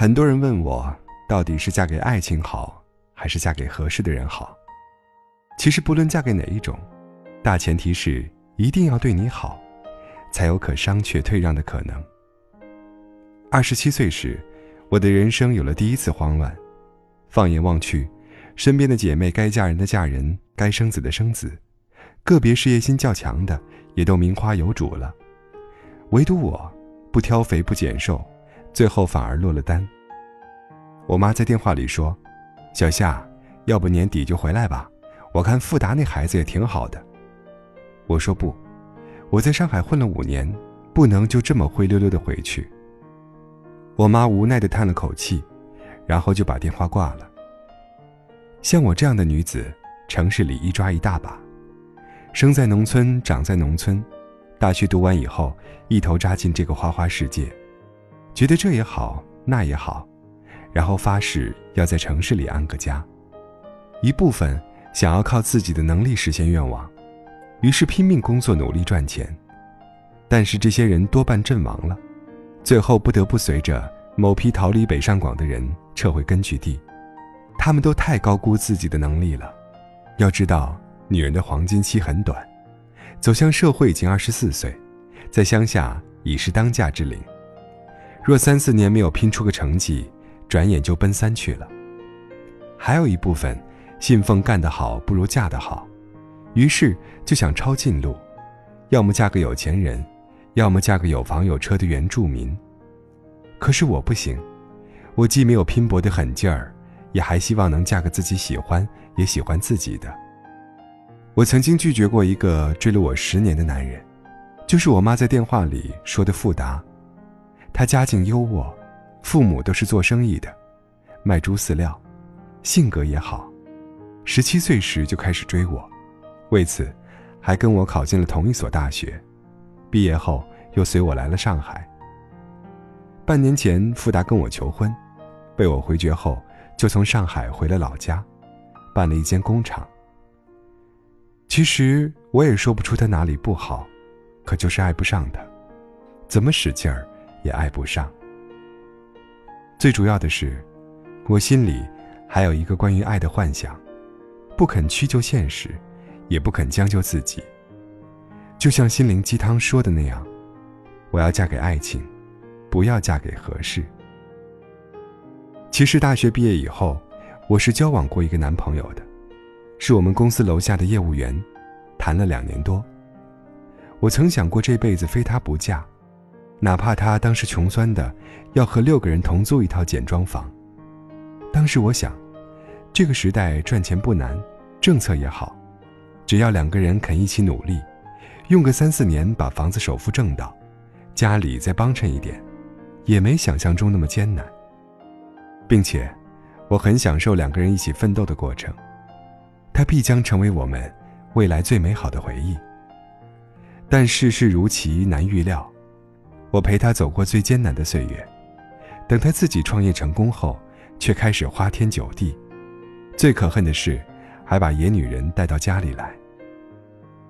很多人问我，到底是嫁给爱情好，还是嫁给合适的人好？其实不论嫁给哪一种，大前提是一定要对你好，才有可商榷退让的可能。二十七岁时，我的人生有了第一次慌乱。放眼望去，身边的姐妹该嫁人的嫁人，该生子的生子，个别事业心较强的也都名花有主了，唯独我，不挑肥不拣瘦。最后反而落了单。我妈在电话里说：“小夏，要不年底就回来吧，我看富达那孩子也挺好的。”我说不，我在上海混了五年，不能就这么灰溜溜的回去。我妈无奈的叹了口气，然后就把电话挂了。像我这样的女子，城市里一抓一大把，生在农村，长在农村，大学读完以后，一头扎进这个花花世界。觉得这也好，那也好，然后发誓要在城市里安个家。一部分想要靠自己的能力实现愿望，于是拼命工作，努力赚钱。但是这些人多半阵亡了，最后不得不随着某批逃离北上广的人撤回根据地。他们都太高估自己的能力了。要知道，女人的黄金期很短，走向社会已经二十四岁，在乡下已是当嫁之龄。若三四年没有拼出个成绩，转眼就奔三去了。还有一部分信奉干得好不如嫁得好，于是就想抄近路，要么嫁个有钱人，要么嫁个有房有车的原住民。可是我不行，我既没有拼搏的狠劲儿，也还希望能嫁个自己喜欢也喜欢自己的。我曾经拒绝过一个追了我十年的男人，就是我妈在电话里说的富达。他家境优渥，父母都是做生意的，卖猪饲料，性格也好。十七岁时就开始追我，为此，还跟我考进了同一所大学。毕业后又随我来了上海。半年前，富达跟我求婚，被我回绝后，就从上海回了老家，办了一间工厂。其实我也说不出他哪里不好，可就是爱不上他，怎么使劲儿。也爱不上。最主要的是，我心里还有一个关于爱的幻想，不肯屈就现实，也不肯将就自己。就像心灵鸡汤说的那样，我要嫁给爱情，不要嫁给合适。其实大学毕业以后，我是交往过一个男朋友的，是我们公司楼下的业务员，谈了两年多。我曾想过这辈子非他不嫁。哪怕他当时穷酸的，要和六个人同租一套简装房。当时我想，这个时代赚钱不难，政策也好，只要两个人肯一起努力，用个三四年把房子首付挣到，家里再帮衬一点，也没想象中那么艰难。并且，我很享受两个人一起奋斗的过程，它必将成为我们未来最美好的回忆。但世事如棋，难预料。我陪他走过最艰难的岁月，等他自己创业成功后，却开始花天酒地。最可恨的是，还把野女人带到家里来。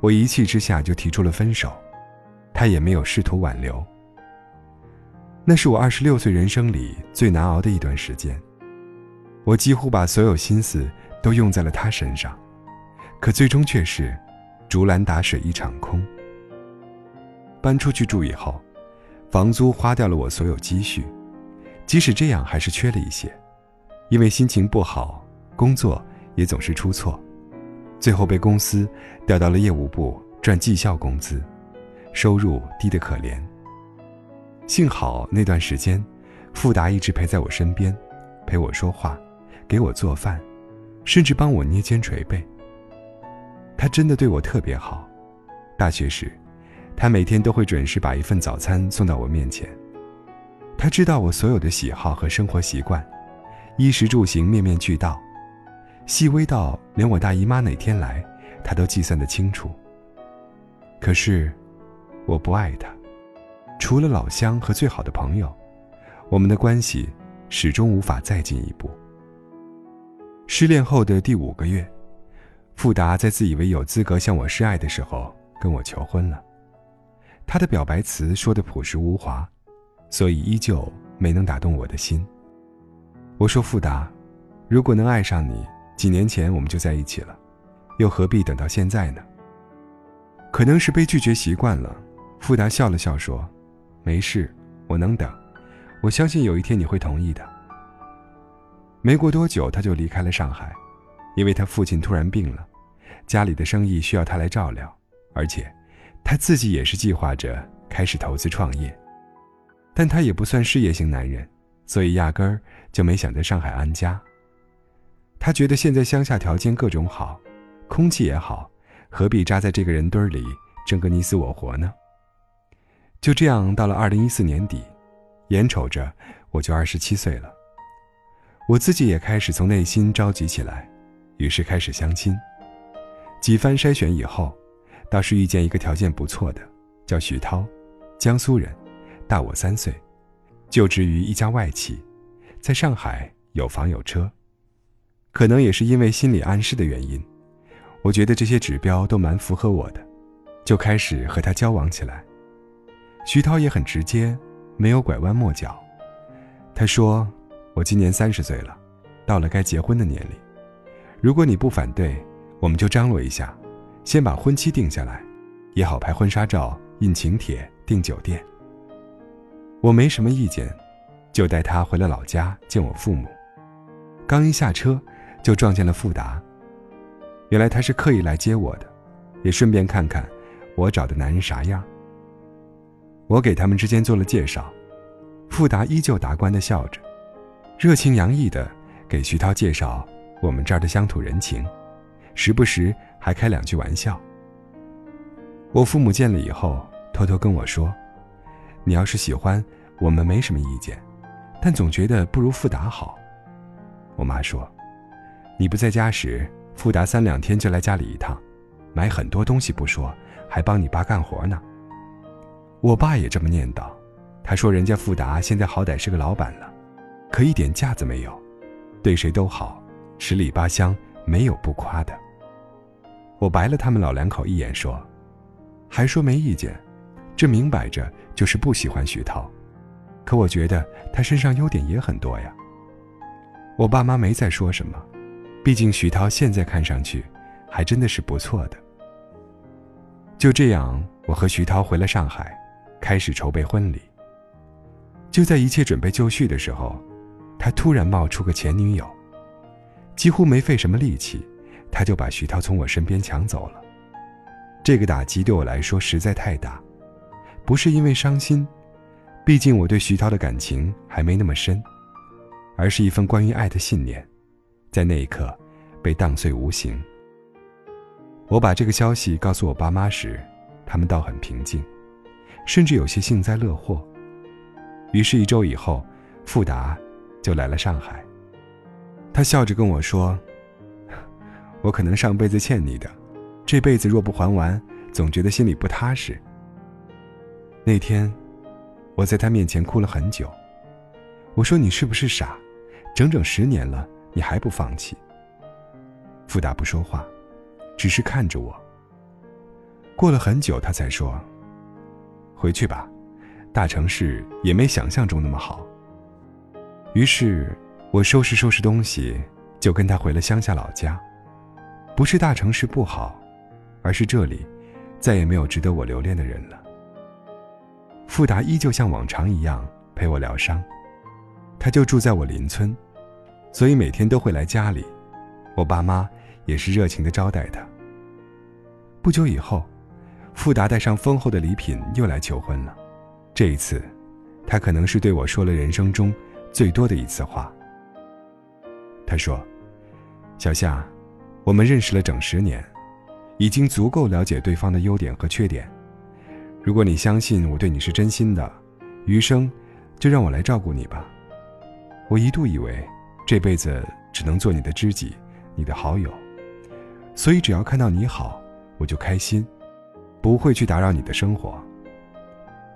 我一气之下就提出了分手，他也没有试图挽留。那是我二十六岁人生里最难熬的一段时间，我几乎把所有心思都用在了他身上，可最终却是竹篮打水一场空。搬出去住以后。房租花掉了我所有积蓄，即使这样还是缺了一些，因为心情不好，工作也总是出错，最后被公司调到了业务部赚绩效工资，收入低得可怜。幸好那段时间，富达一直陪在我身边，陪我说话，给我做饭，甚至帮我捏肩捶背。他真的对我特别好，大学时。他每天都会准时把一份早餐送到我面前。他知道我所有的喜好和生活习惯，衣食住行面面俱到，细微到连我大姨妈哪天来，他都计算得清楚。可是，我不爱他，除了老乡和最好的朋友，我们的关系始终无法再进一步。失恋后的第五个月，富达在自以为有资格向我示爱的时候，跟我求婚了。他的表白词说的朴实无华，所以依旧没能打动我的心。我说富达，如果能爱上你，几年前我们就在一起了，又何必等到现在呢？可能是被拒绝习惯了，富达笑了笑说：“没事，我能等，我相信有一天你会同意的。”没过多久，他就离开了上海，因为他父亲突然病了，家里的生意需要他来照料，而且他自己也是计划着开始投资创业，但他也不算事业型男人，所以压根儿就没想在上海安家。他觉得现在乡下条件各种好，空气也好，何必扎在这个人堆里争个你死我活呢？就这样，到了二零一四年底，眼瞅着我就二十七岁了。我自己也开始从内心着急起来，于是开始相亲。几番筛选以后，倒是遇见一个条件不错的，叫徐涛，江苏人，大我三岁，就职于一家外企，在上海有房有车。可能也是因为心理暗示的原因，我觉得这些指标都蛮符合我的，就开始和他交往起来。徐涛也很直接，没有拐弯抹角。他说。我今年三十岁了，到了该结婚的年龄。如果你不反对，我们就张罗一下，先把婚期定下来，也好拍婚纱照、印请帖、订酒店。我没什么意见，就带他回了老家见我父母。刚一下车，就撞见了富达。原来他是刻意来接我的，也顺便看看我找的男人啥样。我给他们之间做了介绍，富达依旧达观的笑着。热情洋溢的给徐涛介绍我们这儿的乡土人情，时不时还开两句玩笑。我父母见了以后，偷偷跟我说：“你要是喜欢，我们没什么意见，但总觉得不如富达好。”我妈说：“你不在家时，富达三两天就来家里一趟，买很多东西不说，还帮你爸干活呢。”我爸也这么念叨，他说：“人家富达现在好歹是个老板了。”可一点架子没有，对谁都好，十里八乡没有不夸的。我白了他们老两口一眼，说：“还说没意见，这明摆着就是不喜欢徐涛。可我觉得他身上优点也很多呀。”我爸妈没再说什么，毕竟徐涛现在看上去还真的是不错的。就这样，我和徐涛回了上海，开始筹备婚礼。就在一切准备就绪的时候。他突然冒出个前女友，几乎没费什么力气，他就把徐涛从我身边抢走了。这个打击对我来说实在太大，不是因为伤心，毕竟我对徐涛的感情还没那么深，而是一份关于爱的信念，在那一刻被荡碎无形。我把这个消息告诉我爸妈时，他们倒很平静，甚至有些幸灾乐祸。于是，一周以后，富达。就来了上海。他笑着跟我说：“我可能上辈子欠你的，这辈子若不还完，总觉得心里不踏实。”那天，我在他面前哭了很久。我说：“你是不是傻？整整十年了，你还不放弃？”富达不说话，只是看着我。过了很久，他才说：“回去吧，大城市也没想象中那么好。”于是，我收拾收拾东西，就跟他回了乡下老家。不是大城市不好，而是这里再也没有值得我留恋的人了。富达依旧像往常一样陪我疗伤，他就住在我邻村，所以每天都会来家里。我爸妈也是热情的招待他。不久以后，富达带上丰厚的礼品又来求婚了。这一次，他可能是对我说了人生中。最多的一次话。他说：“小夏，我们认识了整十年，已经足够了解对方的优点和缺点。如果你相信我对你是真心的，余生就让我来照顾你吧。我一度以为这辈子只能做你的知己，你的好友，所以只要看到你好，我就开心，不会去打扰你的生活。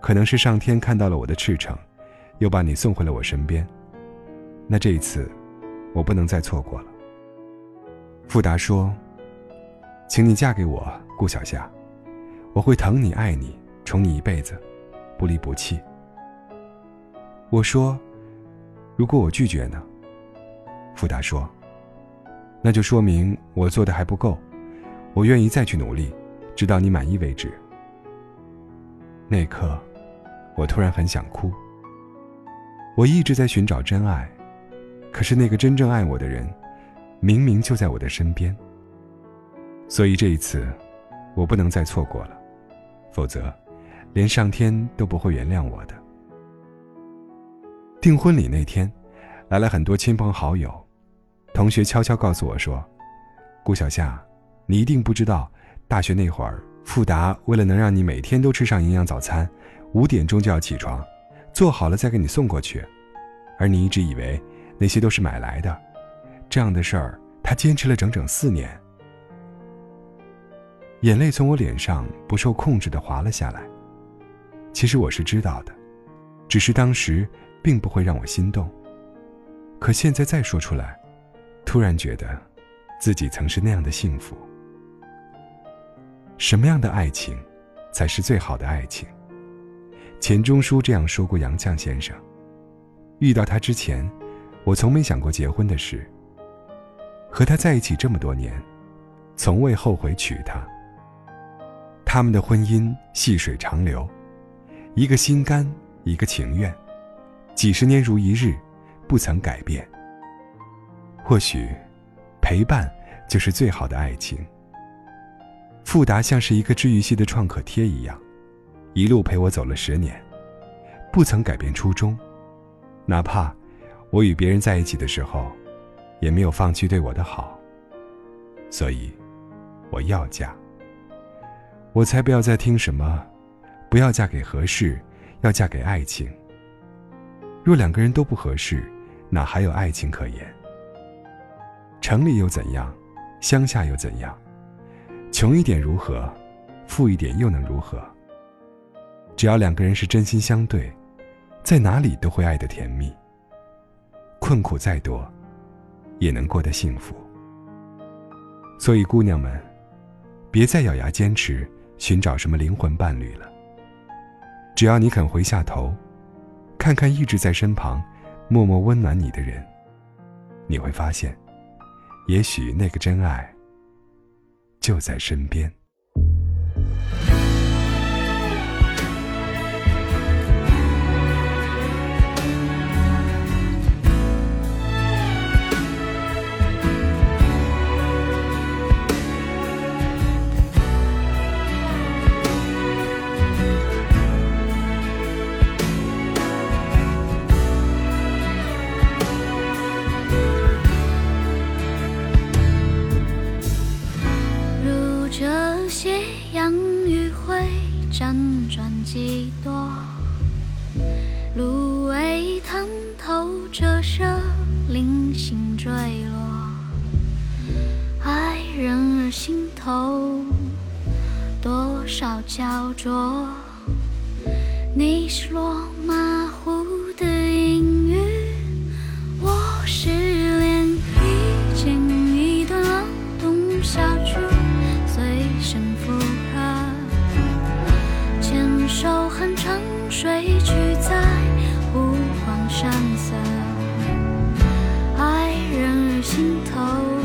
可能是上天看到了我的赤诚。”又把你送回了我身边。那这一次，我不能再错过了。富达说：“请你嫁给我，顾小夏，我会疼你、爱你、宠你一辈子，不离不弃。”我说：“如果我拒绝呢？”富达说：“那就说明我做的还不够，我愿意再去努力，直到你满意为止。”那一刻，我突然很想哭。我一直在寻找真爱，可是那个真正爱我的人，明明就在我的身边。所以这一次，我不能再错过了，否则，连上天都不会原谅我的。订婚礼那天，来了很多亲朋好友，同学悄悄告诉我说：“顾小夏，你一定不知道，大学那会儿。”富达为了能让你每天都吃上营养早餐，五点钟就要起床，做好了再给你送过去，而你一直以为那些都是买来的，这样的事儿他坚持了整整四年。眼泪从我脸上不受控制的滑了下来。其实我是知道的，只是当时并不会让我心动。可现在再说出来，突然觉得，自己曾是那样的幸福。什么样的爱情，才是最好的爱情？钱钟书这样说过杨绛先生。遇到他之前，我从没想过结婚的事。和他在一起这么多年，从未后悔娶她。他们的婚姻细水长流，一个心甘，一个情愿，几十年如一日，不曾改变。或许，陪伴就是最好的爱情。富达像是一个治愈系的创可贴一样，一路陪我走了十年，不曾改变初衷，哪怕我与别人在一起的时候，也没有放弃对我的好。所以，我要嫁。我才不要再听什么，不要嫁给合适，要嫁给爱情。若两个人都不合适，哪还有爱情可言？城里又怎样，乡下又怎样？穷一点如何，富一点又能如何？只要两个人是真心相对，在哪里都会爱得甜蜜。困苦再多，也能过得幸福。所以，姑娘们，别再咬牙坚持寻找什么灵魂伴侣了。只要你肯回下头，看看一直在身旁，默默温暖你的人，你会发现，也许那个真爱。就在身边。芦苇探头折射零星坠落，爱人儿心头多少焦灼，你是落马色，爱人儿心头